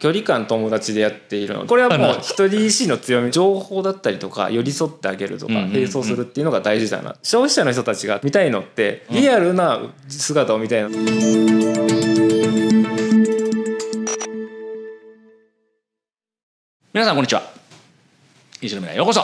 距離感友達でやっているのでこれはもう一人 EC の強み情報だったりとか寄り添ってあげるとか並走するっていうのが大事だな。消費者の人たちが見たいのってリアルな姿を見たいの。皆さんこんにちは。石の未来ようこそ、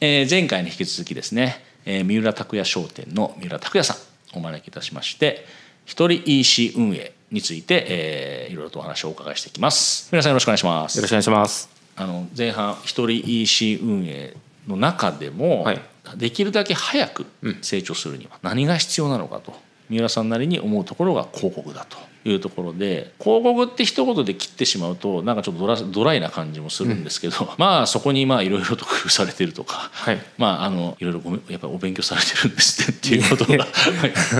えー、前回に引き続きですね、えー、三浦拓也商店の三浦拓也さんお招きいたしまして一人 EC 運営について、えー、いろいろとお話をお伺いしていきます。皆さんよろしくお願いします。よろしくお願いします。あの前半一人 EC 運営の中でも、はい、できるだけ早く成長するには何が必要なのかと三浦さんなりに思うところが広告だというところで広告って一言で切ってしまうとなんかちょっとドラドライな感じもするんですけど、うん、まあそこにまあいろいろと工夫されてるとか、はい、まああのいろいろやっぱりお勉強されてるんですってっていうことが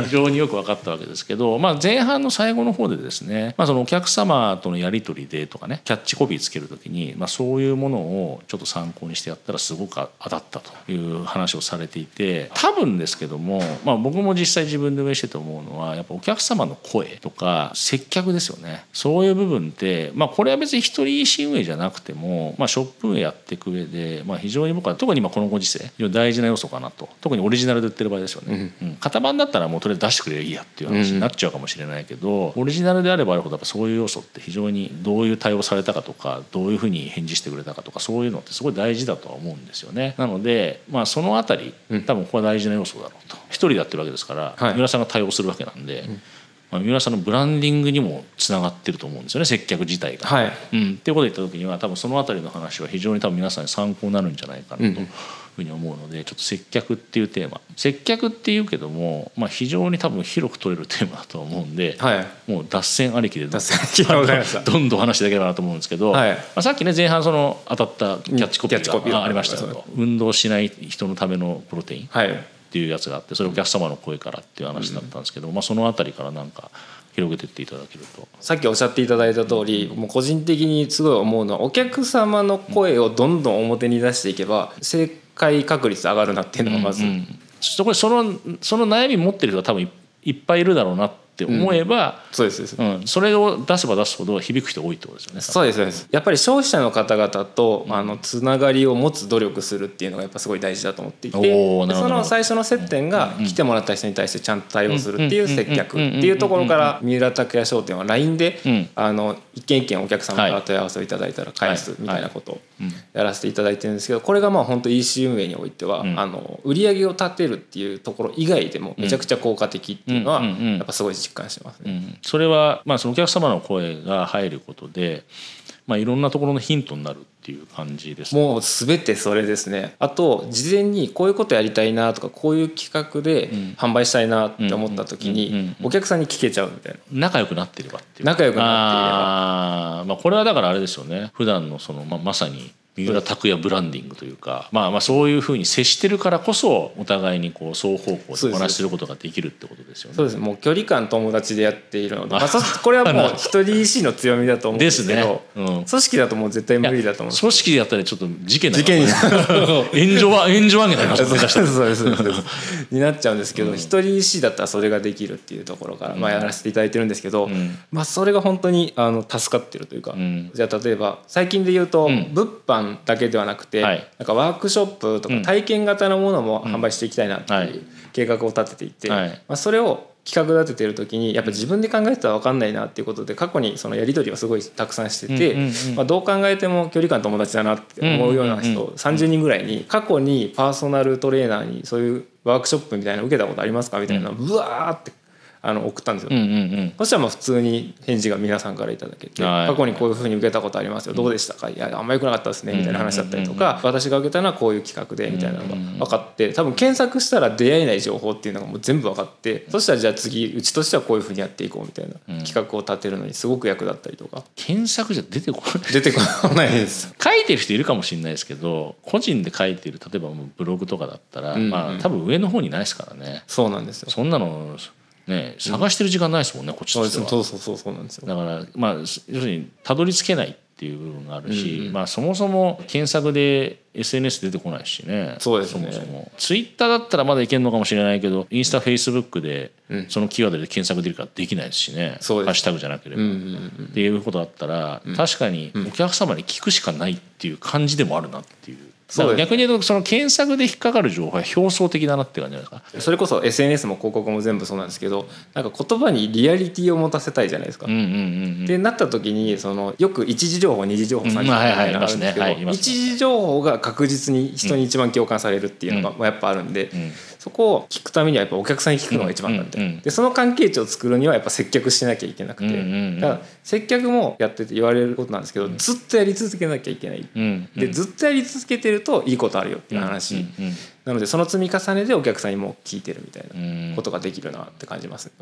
非常によく分かったわけですけど、まあ、前半の最後の方でですね、まあ、そのお客様とのやり取りでとかねキャッチコピーつける時に、まあ、そういうものをちょっと参考にしてやったらすごく当たったという話をされていて多分ですけども、まあ、僕も実際自分で運営してて思うのはやっぱお客様の声とか接客ですよね。そういう部分って、まあ、これは別に一人 EC 運営じゃなくても、まあ、ショップ運営やっていく上で、まあ、非常に僕は特に今このご時世大事な要素かなと。特にオリジナルで売ってる場合ですよね、うん、うん、型番だったらもうとりあえず出してくればいいやっていう話になっちゃうかもしれないけど、オリジナルであればあるほどやっぱそういう要素って非常にどういう対応されたかとかどういうふうに返事してくれたかとかそういうのってすごい大事だとは思うんですよね。なので、まあ、そのあたり多分ここは大事な要素だろうと。一人でやってるわけですから、三浦さんが対応するわけなんで。うんまあ、三浦さんのブランディングにもつながってると思うんですよね接客自体が。はい。うん、っていうことを言った時には多分その辺りの話は非常に多分皆さんに参考になるんじゃないかなと。いうふうに思うのでちょっと接客っていうテーマ。接客っていうけども、まあ、非常に多分広く取れるテーマだと思うんで、はい、もう脱線ありきで脱線どんどん話していければなと思うんですけど、はい、まあ、さっきね前半その当たったキャッチコピーがありましたけど運動しない人のためのプロテイン。はいっていうやつがあってそれお客様の声からっていう話だったんですけど、まあ、その辺りからなんか広げてっていただけると。さっきおっしゃっていただいた通りもう個人的にすごい思うのはお客様の声をどんどん表に出していけば正解確率上がるなっていうのがまず、うんうん、そこそのその悩み持ってる人は多分いっぱいいるだろうなってって思えば、うん、そうですうん、それを出せば出すほど響く人多いってことですよねそうですそうです。やっぱり消費者の方々と、あのつながりを持つ努力するっていうのがやっぱすごい大事だと思っていてその最初の接点が来てもらった人に対してちゃんと対応するっていう接客っていうところから三浦拓也商店は LINE で、あの一件一件お客様から問い合わせをいただいたら返すみたいなことをやらせていただいてるんですけどこれがまあ本当 EC 運営においては、あの売り上げを立てるっていうところ以外でもめちゃくちゃ効果的っていうのはやっぱすごい実感してますね。それは、まあ、そのお客様の声が入ることで、まあ、いろんなところのヒントになるっていう感じですもう全てそれですね。あと事前にこういうことやりたいなとかこういう企画で販売したいなって思った時にお客さんに聞けちゃうみたいな仲良くなってればっていう。仲良くなっていれば。あ、まあ、これはだからあれですよね。普段のその、まあ、まさに三浦拓也ブランディングというか、まあ、まあそういうふうに接してるからこそお互いにこう双方向でお話しすることができるってことですよね。そうです。もう距離感友達でやっているので、まあ、これはもう一人 EC の強みだと思うんですけどね。うん、組織だともう絶対無理だと思う組織でやったらちょっと事件事件。に 炎上は炎上上げになりますそうですそう。です。になっちゃうんですけど一、うん、人 EC だったらそれができるっていうところから、まあ、やらせていただいてるんですけど、うん、まあ、それが本当にあの助かってるというか、じゃあ例えば最近で言うと、物販だけではなくて、はい、なんかワークショップとか体験型のものも販売していきたいなっていう計画を立てていて、はい、まあ、それを企画立ててる時にやっぱ自分で考えてたら分かんないなっていうことで過去にそのやり取りをすごいたくさんしてて、まあ、どう考えても距離感友達だなって思うような人30人ぐらいに過去にパーソナルトレーナーにそういうワークショップみたいなの受けたことありますか？みたいなうわーってあの送ったんですよ、うんうんうん、そしたらまあ普通に返事が皆さんからいただけて過去にこういうふうに受けたことありますよ。どうでしたか？いやあんまよくなかったですね。みたいな話だったりとか私が受けたのはこういう企画でみたいなのが分かって多分検索したら出会えない情報っていうのがもう全部分かってそしたらじゃあ次うちとしてはこういうふうにやっていこうみたいな企画を立てるのにすごく役立ったりとか。検索じゃ出てこない。出てこないです。書いてる人いるかもしれないですけど個人で書いてる例えばブログとかだったら、まあ多分上の方にないですからね。そうなんですよ。そんなのね探してる時間ないですもんね、こっちとしては。そうそうそうそうなんですよ。だからまあ要するにたどり着けないっていう部分があるし、うんうん、まあそもそも検索で SNS 出てこないしねそうですね。そもそも。ツイッターだったらまだいけるのかもしれないけどインスタフェイスブックでそのキーワードで検索できるかできないですしね、ハッシュタグじゃなければ、うんうんうん、っていうことだったら、確かにお客様に聞くしかないっていう感じでもあるなっていう。逆に言うとその検索で引っかかる情報は表層的だなって感じですか？それこそ SNS も広告も全部そうなんですけどなんか言葉にリアリティを持たせたいじゃないですか。うんうんうんうん、でなった時にそのよく一時情報二次情報三次情報みたいなのがあるんですけど、一時情報が確実に人に一番共感されるっていうのがやっぱあるんで、そこを聞くためにはやっぱお客さんに聞くのが一番だって、でその関係値を作るにはやっぱ接客しなきゃいけなくて、だから接客もやってて言われることなんですけど、ずっとやり続けなきゃいけない、でずっとやり続けてるといいことあるよっていう話、なのでその積み重ねでお客さんにも聞いてるみたいなことができるなって感じますね。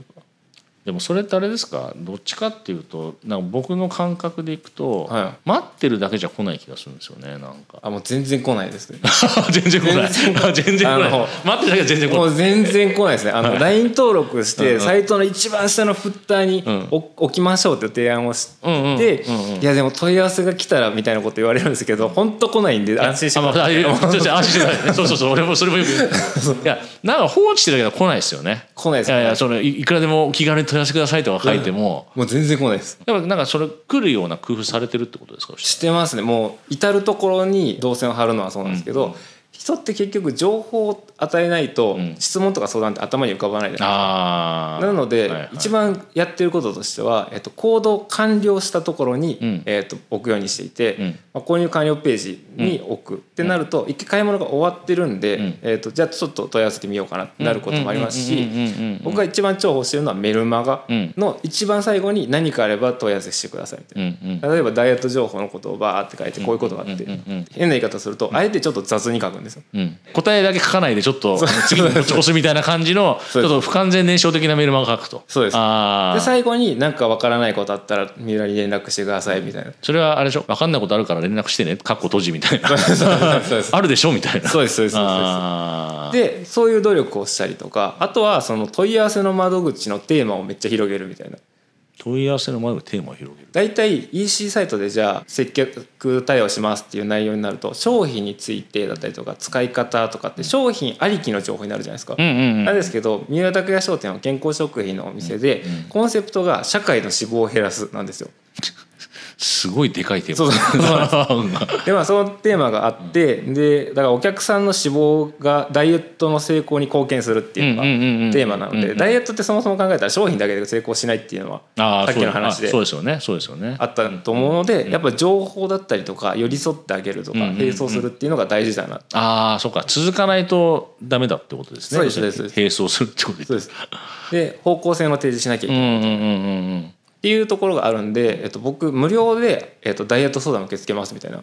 でもそれってあれですか？どっちかっていうとなんか僕の感覚でいくと、はい、待ってるだけじゃ来ない気がするんですよねなんか。あもう全然来ないですね。全然来ない。全然来ない。待ってるだけは全然来ない。もう全然来ないですね。あの LINE 登録してサイトの一番下のフッターに置きましょうって提案をしていやでも問い合わせが来たらみたいなこと言われるんですけど本当来ないんで 安心してます安心してそうそうそう。俺もそれもよく いやなんか放置してるだけで来ないですよね。来ないですいやいやそれいくらでも気軽に問い合わせくださいとか書いても、もう全然来ないです。でもなんかそれ来るような工夫されてるってことですか？してますね。もう至る所に動線を張るのはそうなんですけど、うん人って結局情報を与えないと質問とか相談って頭に浮かばないじゃないですか。なので一番やってることとしては、えっと、行動完了したところに、えっと、置くようにしていて、まあ、購入完了ページに置く。ってなると一回買い物が終わってるんで、えっと、じゃあちょっと問い合わせてみようかなってなることもありますし僕が一番重宝してるのはメルマガの一番最後に何かあれば問い合わせしてくださいみたいな。例えばダイエット情報のことをバーって書いてこういうことがあって変な言い方するとあえてちょっと雑に書くんですよ。うん、答えだけ書かないでちょっと次に押すみたいな感じのちょっと不完全燃焼的なメールマガ書くと。そうです。で最後に何か分からないことあったら三浦に連絡してくださいみたいな。それはあれでしょ？分かんないことあるから連絡してねかっこ閉じみたいな。あるでしょ？みたいな。そうですそうですそうです。でそういう努力をしたりとかあとはその問い合わせの窓口のテーマをめっちゃ広げるみたいな問い合わせの前のテーマを広げる大体 EC サイトでじゃあ接客対応しますっていう内容になると商品についてだったりとか使い方とかって商品ありきの情報になるじゃないですか。なんですけど三浦拓也商店は健康食品のお店でコンセプトが社会の脂肪を減らすなんですよ。すごいでかいテーマ。そうでまあそのテーマがあってでだからお客さんの脂肪がダイエットの成功に貢献するっていうのがテーマなのでダイエットってそもそも考えたら商品だけで成功しないっていうのはさっきの話でそうですよね。そうですよね。あったと思うのでやっぱ情報だったりとか寄り添ってあげるとか並走するっていうのが大事だな。ああそうか。続かないとダメだってことですね。そうです並走するってことですで方向性の提示しなきゃいけないっていうところがあるんで、えっと、僕無料で、えっと、ダイエット相談受け付けますみたいな。で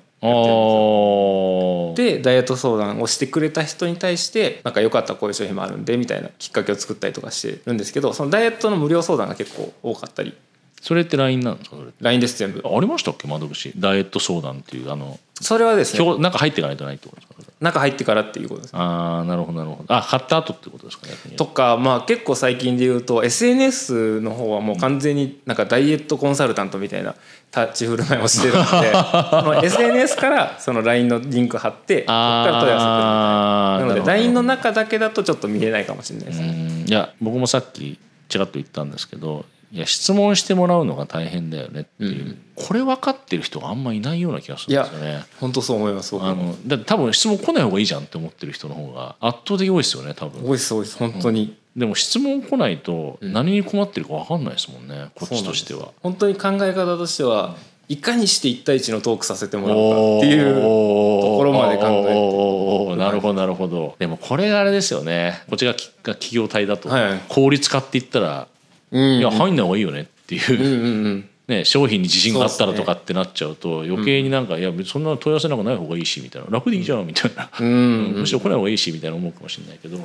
ダイエット相談をしてくれた人に対してなんかよかったこういう商品もあるんでみたいなきっかけを作ったりとかしてるんですけどそのダイエットの無料相談が結構多かったり。それって LINE なんですか LINE です全部。ありましたっけ？窓口。ダイエット相談っていうあのそれはですね。中入っていかないとないってことですか？中入ってからっていうことです、ああなるほどなるほど。あ買った後ってことですかねとかまあ結構最近で言うと SNS の方はもう完全になんかダイエットコンサルタントみたいな立ち振る舞いをしてるので SNS からその LINE のリンク貼ってここから問い合わせてなので LINE の中だけだとちょっと見えないかもしれないですね。いや僕もさっきちらっと言ったんですけどいや質問してもらうのが大変だよねっていう、うん、これ分かってる人があんまいないような気がするんですよね。本当そう思いますあのだ多分質問来ない方がいいじゃんって思ってる人の方が圧倒的多いですよね多分。多いです多いです本当に、うん、でも質問来ないと何に困ってるか分かんないですもんね、こっちとしては。本当に考え方としては、いかにして1対1のトークさせてもらうかっていうところまで考えて。なるほどなるほど。でもこれがあれですよね。こっちが企業体だと。効率化って言ったら、いや入んない方がいいよねっていう。ね、商品に自信があったらとかってなっちゃうと余計になんか、いやそんな問い合わせなんかない方がいいしみたいな。楽でいいじゃんみたいな、うん、むしろ来ない方がいいしみたいな思うかもしれないけど。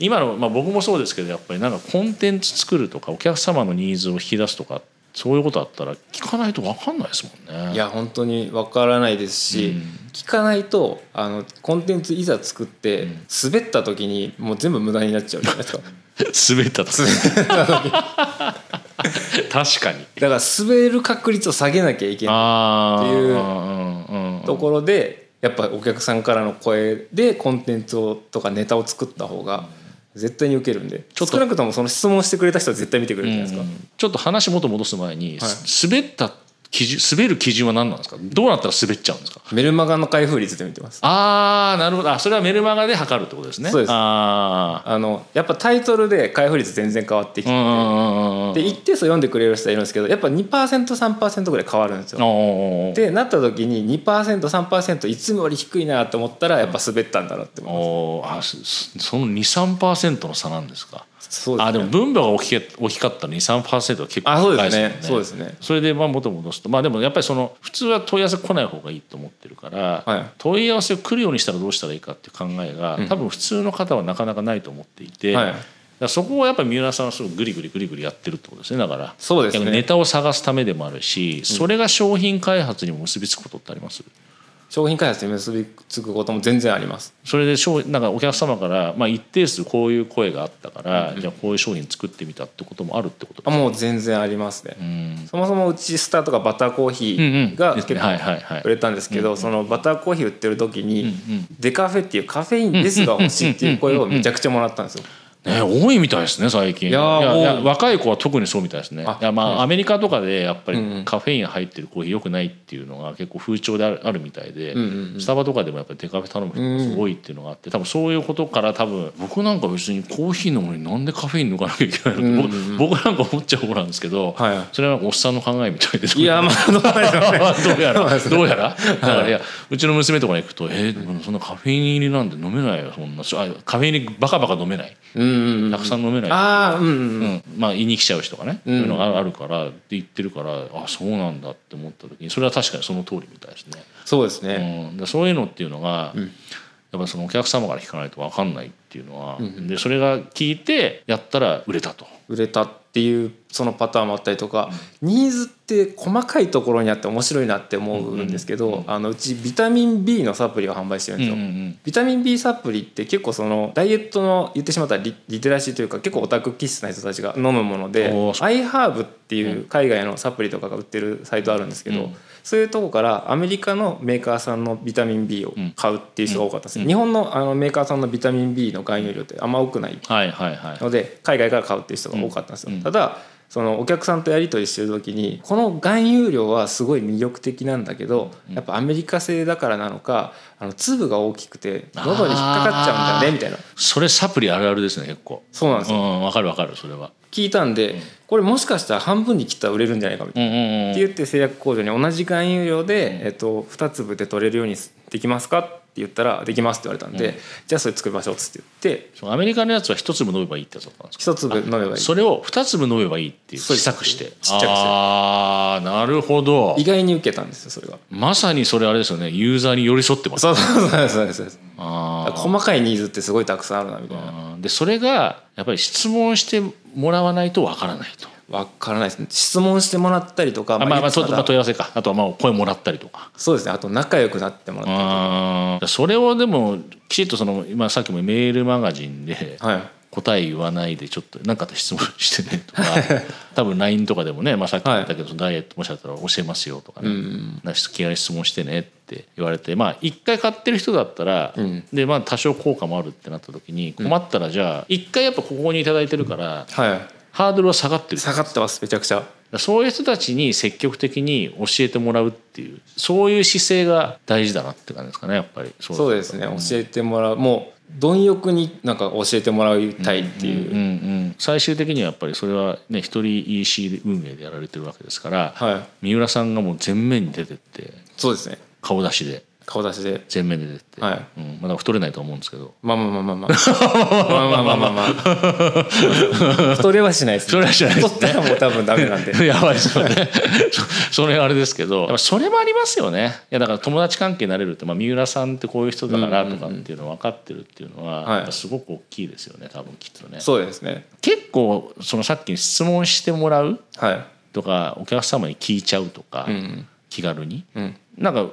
今の、まあ、僕もそうですけどやっぱりなんかコンテンツ作るとかお客様のニーズを引き出すとかそういうことあったら聞かないと分かんないですもんね。いや本当に分からないですし、うん、聞かないとあのコンテンツいざ作って滑った時にもう全部無駄になっちゃうじゃないですか。滑った時。確かに。だから滑る確率を下げなきゃいけないっていうところでやっぱお客さんからの声でコンテンツをとかネタを作った方が絶対に受けるんで。少なくともその質問してくれた人は絶対見てくれるじゃないですか、ちょっと話元戻す前に、はい、滑った基準滑る基準は何なんですか？どうなったら滑っちゃうんですか？メルマガの開封率で見てます。ああなるほど。あそれはメルマガで測るってことですね。そうです。ああのやっぱタイトルで開封率全然変わってきてで一定数読んでくれる人はいるんですけどやっぱ 2%3% ぐらい変わるんですよ。でなった時に 2%3% いつもより低いなと思ったらやっぱ滑ったんだなって思います。あその23%の差なんですか？そうですね、あでも分母が大き大きかったら23%は結構高いですね。そうですね。それでまあ元戻すと。まあでもやっぱりその普通は問い合わせ来ない方がいいと思ってるから、はい、問い合わせを来るようにしたらどうしたらいいかっていう考えが多分普通の方はなかなかないと思っていて、はい。だそこをやっぱり三浦さんはすごいグリグリグリグリやってるってことですね。だからそうですね。ネタを探すためでもあるしそれが商品開発にも結びつくことってあります、うん商品開発に結びつくことも全然あります。それで商なんかお客様から、まあ、一定数こういう声があったから、うん、じゃあこういう商品作ってみたってこともあるってことですか？もう全然ありますね、うん、そもそもうちスターとかバターコーヒーが結構売れたんですけどそのバターコーヒー売ってる時にデカフェっていうカフェインレスが欲しいっていう声をめちゃくちゃもらったんですよね、多いみたいですね最近。いや若い子は特にそうみたいですね。いやまあアメリカとかでやっぱりカフェイン入ってるコーヒーよくないっていうのが結構風潮であるみたいで、スタバとかでもやっぱりデカフェ頼む人がすごいっていうのがあって多分そういうことから多分僕なんか別にコーヒー飲むのになんでカフェイン抜かなきゃいけないのって、僕なんか思っちゃう方なんですけど、はい、それはおっさんの考えみたいですいやまあ どうやら。どうやら。だからいやうちの娘とかに行くと「えー、そんなカフェイン入りなんて飲めないよそんな。カフェイン入りバカバカ飲めない」たくさん飲めない。あ、うんうん、まあ言いに来ちゃう人がね、そういうのがあるからって言ってるからあそうなんだって思った時にそれは確かにその通りみたいですね。そうですね、うん、そういうのっていうのが、やっぱそのお客様から聞かないと分かんないっていうのは、でそれが聞いてやったら売れたと。売れたっていうそのパターンもあったりとか、うん、ニーズって細かいところにあって面白いなって思うんですけど、あのうちビタミン B のサプリを販売してるんですよ。ビタミン B サプリって結構そのダイエットの言ってしまったらリリテラシーというか結構オタク気質な人たちが飲むものでアイハーブっていう海外のサプリとかが売ってるサイトあるんですけど、そういうとこからアメリカのメーカーさんのビタミン B を買うっていう人が多かったです、うん、日本のあのメーカーさんのビタミン B の含有量ってあんま多くない。ので海外から買うっていう人が多かったんですよ、ただそのお客さんとやり取りしてる時にこの含有量はすごい魅力的なんだけどやっぱアメリカ製だからなのかあの粒が大きくて喉に引っかかっちゃうんだねみたいな。それサプリあるあるですね結構。そうなんですよ。わ、うん、かるわかるそれは聞いたんで、これもしかしたら半分に切ったら売れるんじゃないかみたいな、って言って製薬工場に同じ含有量で、えっと、2粒で取れるようにできますかって言ったら「できます」って言われたんで、うん、じゃあそれ作りましょうっつって言ってアメリカのやつは一粒飲めばいいってやつだったんですか？一粒飲めばいい。それを二粒飲めばいいっていう小さくしてちっちゃくして。ああなるほど。意外に受けたんですよそれがまさにそれあれですよね。ユーザーに寄り添ってます、そうそうそうそうそう。あ細かいニーズってすごいたくさんあるなみたいな。でそれがやっぱり質問してもらわないとわからないとわからないですね。質問してもらったりとかまあ、まあ、まあ、問い合わせか。あとはまあ声もらったりとか。そうですね。あと仲良くなってもらったりとか。それをでもきちっとその今さっきもメールマガジンで、はい。答え言わないでちょっと何か質問してねとか 多分 LINE とかでもね、まあ、さっき言ったけど、はい、ダイエットもしあったら教えますよとかね、うん、気軽に質問してねって言われてまあ一回買ってる人だったら、うん、でまあ多少効果もあるってなった時に困ったらじゃあ一回やっぱここに頂いてるから、はいハードルは下がってる。下がってますめちゃくちゃ。そういう人たちに積極的に教えてもらうっていうそういう姿勢が大事だなって感じですかねやっぱり。そうですね、うん、教えてもらう。もう貪欲になんか教えてもらいたいっていう,、うんうんうん、最終的にはやっぱりそれはね一人 EC 運営でやられてるわけですから、はい、三浦さんがもう前面に出てってそうですね。顔出しで顔出しで。全面で出て、はい。うん、まあ太れないと思うんですけど。まあまあまあまあまあ。まあまあまあまあ、太れはしないです、ね、それはしない、ね、太ったらもう多分ダメなんで。やばいですよね。それあれですけど。やっぱそれもありますよね。いやだから友達関係になれるって、まあ、三浦さんってこういう人だからとかっていうの分かってるっていうのは、すごく大きいですよね。多分きっとね。そうですね。結構そのさっき質問してもらうとか、はい、お客様に聞いちゃうとか、うん、気軽に、うん、なんか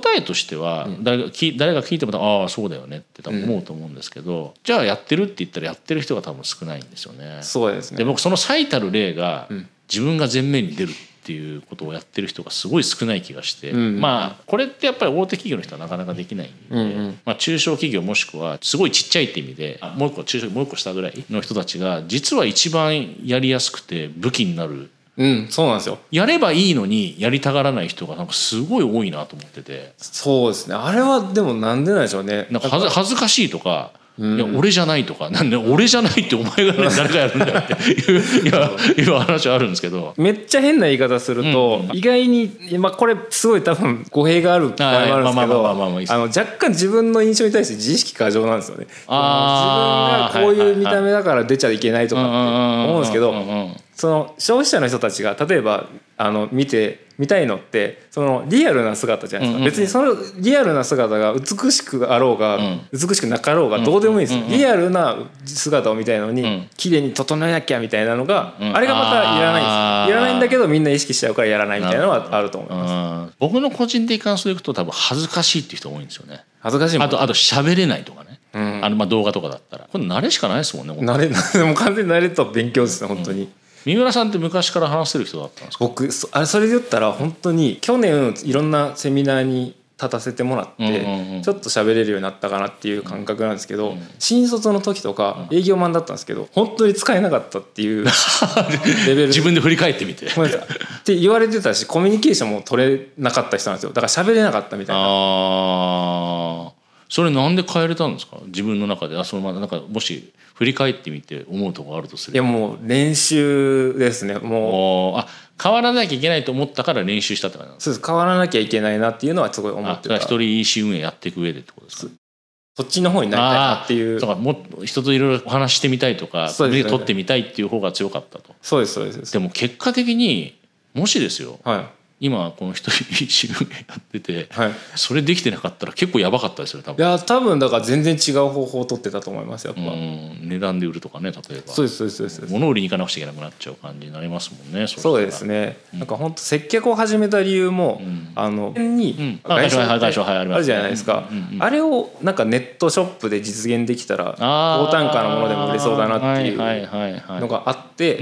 答えとしては誰が聞誰が聞いてもああそうだよねって多分思うと思うんですけど、うん、じゃあやってるって言ったらやってる人が多分少ないんですよね。そうですね。で僕その最たる例が自分が前面に出るっっていうことをやってる人がすごい少ない気がして、うん、まあこれってやっぱり大手企業の人はなかなかできないんで、うんうん、まあ、中小企業もしくはすごいちっちゃいって意味でもう一個中小もう一個下ぐらいの人たちが実は一番やりやすくて武器になるうん、そうなんですよ。やればいいのにやりたがらない人がなんかすごい多いなと思ってて。そうですね。あれはでもなんでなんでしょうね。なんか恥ずかしいとかいや俺じゃないとかなんで俺じゃないってお前が誰かやるんだよっていう いや話はあるんですけど。めっちゃ変な言い方すると、意外に、まあ、これすごい多分語弊がある場合もあるんですけど若干自分の印象に対して自意識過剰なんですよね。自分がこういう見た目だから出ちゃいけないとかって思うんですけどその消費者の人たちが例えばあの見て見たいのってそのリアルな姿じゃないですか、別にそのリアルな姿が美しくあろうが、美しくなかろうがどうでもいいんですよ、リアルな姿を見たいのに、綺麗に整えなきゃみたいなのが、あれがまたいらないんですいらないんだけどみんな意識しちゃうからやらないみたいなのはあると思います、僕の個人的感想でいくと多分恥ずかしいっていう人多いんですよね。恥ずかしいあとあと喋れないとかね。うん、あのまあ動画とかだったら。これ慣れしかないですもんね慣れ でも完全に慣れと勉強ですね本当に、三浦さんって昔から話せる人だったんですか？僕あれそれで言ったら本当に去年いろんなセミナーに立たせてもらって、ちょっと喋れるようになったかなっていう感覚なんですけど、新卒の時とか営業マンだったんですけど本当に使えなかったっていう レベル。自分で振り返ってみて。って言われてたしコミュニケーションも取れなかった人なんですよ。だから喋れなかったみたいな。あそれなんで変えれたんですか？自分の中で。あそのままなんかもし振り返ってみて思うとこあるとするいやもう練習ですね。もう。あ変わらなきゃいけないと思ったから練習したって感じなんですそうです。変わらなきゃいけないなっていうのはすごい思ってた。一人 EC 運営やっていく上でってことですか？そっちの方になりたいなっていう。そうかもっ人といろいろお話してみたいとかそうです、ね、撮ってみたいっていう方が強かったと。そうですそうです。でも結果的にもしですよ、はい、今この一人一運営やってて、はい、それできてなかったら結構やばかったですよ多分。いや多分だから全然違う方法を取ってたと思いますやっぱ。値段で売るとかね例えば。そうですそうですそうです。物売りに行かなくちゃいけなくなっちゃう感じになりますもんねそうですね、うん、なんか本当接客を始めた理由も、うん、あのに外商外商あるじゃないですか、あれをなんかネットショップで実現できたら高単価のものでも売れそうだなっていうのがあって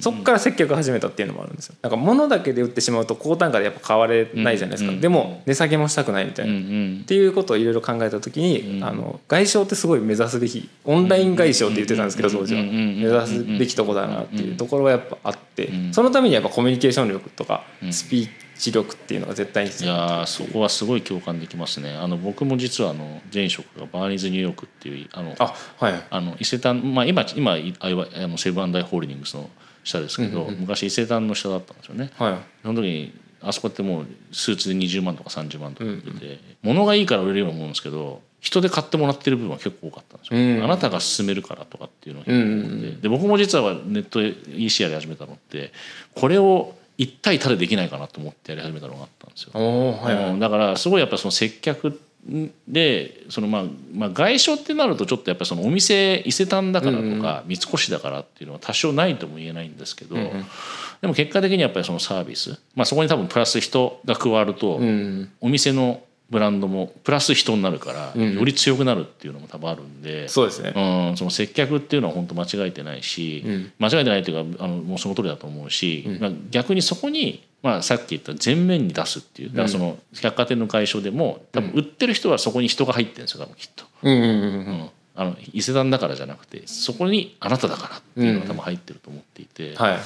そっから接客始めたっていうのもあるんですよ。なんか物だけで売ってしまうと高単価でやっぱ買われないじゃないですか、でも値下げもしたくないみたいな、っていうことをいろいろ考えた時に、うん、あの外商ってすごい目指すべきオンライン外商って言ってたんですけど当時は。目指すべきとこだなっていうところがやっぱあってそのためにやっぱコミュニケーション力とかスピーチ力っていうのが絶対にいやそこはすごい共感できますね。あの僕も実はあの前職がバーニーズニューヨークっていうあのあ、はい、あの伊勢丹、まあ、今今あのセブンアイ・ホールディングスの下ですけど、うんうん、昔伊勢丹の下だったんですよね。はい、その時にあそこってもうスーツで20万とか30万とかで、うんうん、物がいいから売れるように思うんですけど人で買ってもらってる部分は結構多かったんですよ、うん、あなたが勧めるからとかっていうのが結構多くて、で僕も実はネット EC やり始めたのってこれを一対他でできないかなと思ってやり始めたのがあったんですよ、はいはい、だからすごいやっぱその接客でそのまあまあ外商ってなるとちょっとやっぱそのお店伊勢丹だからとか三越だからっていうのは多少ないとも言えないんですけど、でも結果的にやっぱりそのサービス、まあ、そこに多分プラス人が加わると、お店のブランドもプラス人になるから、より強くなるっていうのも多分あるんで、そうですね、うん、その接客っていうのは本当間違えてないし、間違えてないというかあのもうその通りだと思うし、逆にそこにまあ、さっき言った前面に出すっていうだからその百貨店の会所でも多分売ってる人はそこに人が入ってるんですよ多分きっと。あの伊勢丹だからじゃなくてそこにあなただからっていうのが多分入ってると思っていて、はい。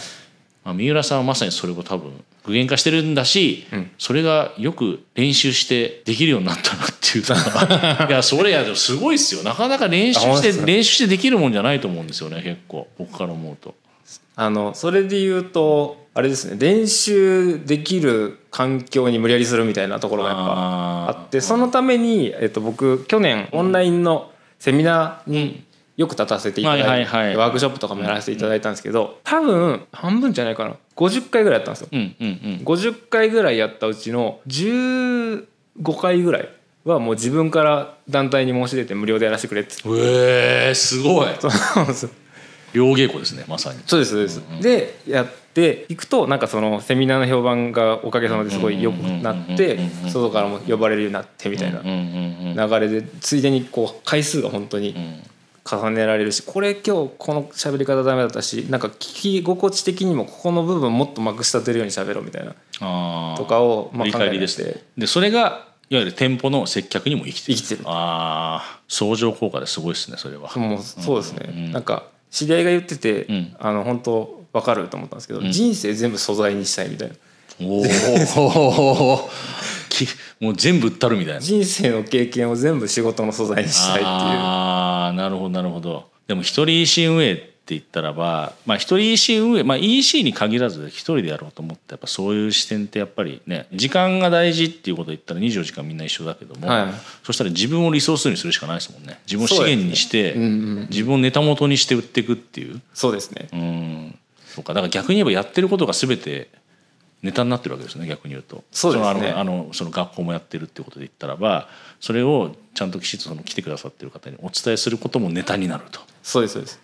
まあ、三浦さんはまさにそれを多分具現化してるんだし、うん、それがよく練習してできるようになったなっていうか。いやそれやでもすごいっすよ。なかなか練習して練習してできるもんじゃないと思うんですよね結構。僕から思うと。あのそれで言うとあれですね。練習できる環境に無理やりするみたいなところがやっぱあってそのために、えっと、僕去年オンラインのセミナーによく立たせていただいて、ワークショップとかもやらせていただいたんですけど多分半分じゃないかな。50回ぐらいやったんですよ。うんうんうん、50回ぐらいやったうちの15回ぐらいはもう自分から団体に申し出て無料でやらせてくれって。えー、すごい。両稽古ですねまさに。そうですそうです、うんうん、でやっていくとなんかそのセミナーの評判がおかげさまですごい良くなって外からも呼ばれるようになってみたいな流れでついでにこう回数が本当に重ねられるしこれ今日この喋り方ダメだったしなんか聞き心地的にもここの部分もっとまくし立てるように喋ろうみたいな。とかをまあ考えて。ででそれがいわゆる店舗の接客にも生きてる。生きてる。ああ相乗効果ですごいですねそれは。もうそうですね、うんうん、なんか知り合いが言ってて、うん、あの本当分かると思ったんですけど、うん、人生全部素材にしたいみたいな。おお もう全部売ったるみたいな。人生の経験を全部仕事の素材にしたいっていうああなるほどなるほど。でも一人 EC 運営って言ったらば、まあ、一人 EC 運営、まあ、EC に限らず一人でやろうと思ってやっぱそういう視点ってやっぱりね時間が大事っていうこと言ったら24時間みんな一緒だけども、はい、そしたら自分をリソースにするしかないですもんね。自分を資源にして、ね。うんうん、自分をネタ元にして売っていくっていう。そうですね。うん。そうか。だから逆に言えばやってることが全てネタになってるわけですね逆に言うと。そうですね。あのその学校もやってるっていうことで言ったらばそれをちゃんときちっとその来てくださってる方にお伝えすることもネタになると。そうですそうです。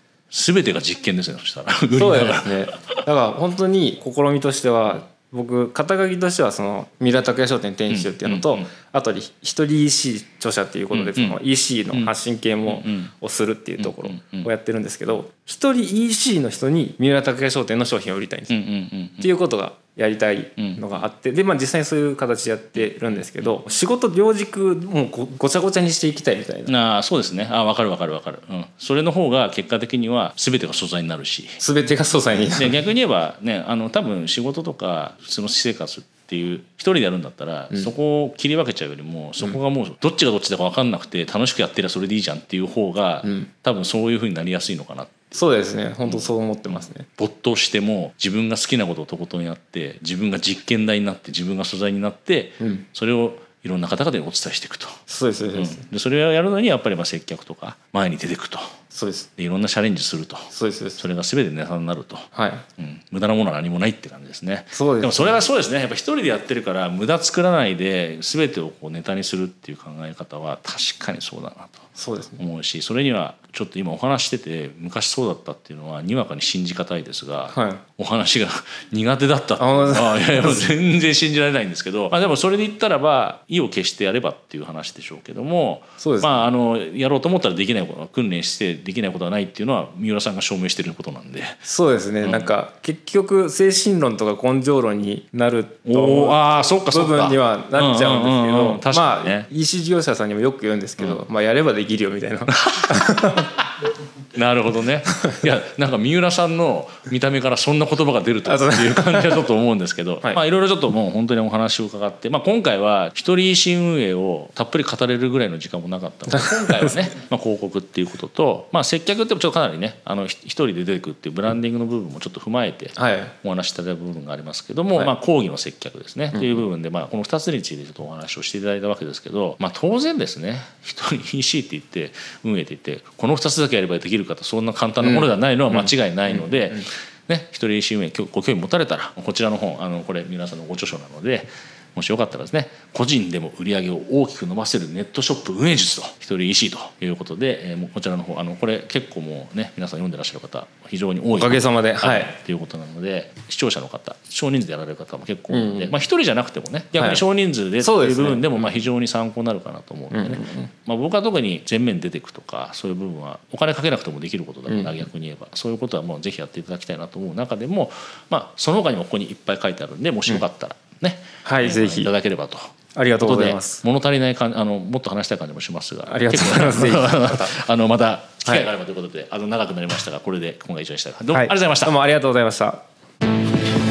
全てが実験ですねそしたら。そうですね。だから本当に試みとしては僕肩書きとしてはその三浦拓也商店店主っていうのと、あと一人 EC 著者っていうことでその EC の発信系もをするっていうところをやってるんですけど一人 EC の人に三浦拓也商店の商品を売りたいんです。っていうことがやりたいのがあってでまあ実際にそういう形でやってるんですけど仕事両軸もうごちゃごちゃにしていきたいみたいな。あそうですね。あ分かる分かる分かる、うん、それの方が結果的には全てが素材になるし。全てが素材になる。逆に言えばねあの多分仕事とか普通の私生活っていう一人でやるんだったら、うん、そこを切り分けちゃうよりもそこがもうどっちがどっちだか分かんなくて楽しくやってりゃそれでいいじゃんっていう方が、うん、多分そういうふうになりやすいのかなそうですね。本当そう思ってますね、没頭しても自分が好きなことをとことんやって自分が実験台になって自分が素材になって、それをいろんな方々にお伝えしていくと。そうですそうです、うん、でそれをやるのにやっぱりまあ接客とか前に出ていくとそうです。でいろんなチャレンジすると。そうですそれが全てネタになると、はい。うん、無駄なものは何もないって感じですね。そうです、ね、でもそれはそうですね。やっぱ一人でやってるから無駄作らないで全てをこうネタにするっていう考え方は確かにそうだなとそうです思うしそれにはちょっと今お話してて昔そうだったっていうのはにわかに信じがたいですが、はい、お話が 苦手だったっていやいや全然信じられないんですけど、まあ、でもそれで言ったらば意を決してやればっていう話でしょうけどもそうです、ね、まあ、あのやろうと思ったらできないこと訓練してできないことはないっていうのは三浦さんが証明してることなんで。そうですね、うん、なんか結局精神論とか根性論になるとああそっか部分にはなっちゃうんですけど、まあ EC 事業者さんにもよく言うんですけど、うん、まあやればできるよみたいな なるほどね。いやなんか三浦さんの見た目からそんな言葉が出るという感じだと思うんですけど、はい、まあいろいろちょっともう本当にお話を伺って、まあ、今回は一人新運営をたっぷり語れるぐらいの時間もなかったので 今回はね、まあ、広告っていうことと、まあ、接客ってちょっとかなりねあの一人で出てくっていうブランディングの部分もちょっと踏まえてお話しいただいた部分がありますけども、はい、まあ、講義の接客ですね、っていう部分で、まあ、この2つについてちょっとお話をしていただいたわけですけど、まあ、当然ですね一人 EC って言って運営って言ってこの2つだけやればできるかとそんな簡単なものではないのは間違いないので。ね、一人運営ご興味持たれたらこちらの本あのこれ皆さんのご著書なのでもしよかったらですね個人でも売り上げを大きく伸ばせるネットショップ運営術と一人 EC ということで、えー、こちらの方あのこれ結構もうね皆さん読んでらっしゃる方非常に多い。おかげさまではい。とい。うことなので視聴者の方少人数でやられる方も結構多いので、うん、まあ一人じゃなくてもね逆に少人数でっていう部分でもまあ非常に参考になるかなと思うのでね、まあ、僕は特に前面出ていくとかそういう部分はお金かけなくてもできることだから、逆に言えば。そういうことはもうぜひやっていただきたいなと思う中でも、まあ、その他にもここにいっぱい書いてあるんでもしよかったらね、はい、ぜひいただければとありがとうございます。物足りない感あのもっと話したい感じもしますが、ありがとうございます。あのまた機会があればということで、はい、あの長くなりましたがこれで今回以上にしたい。どうも、ありがとうございました。どうもありがとうございました。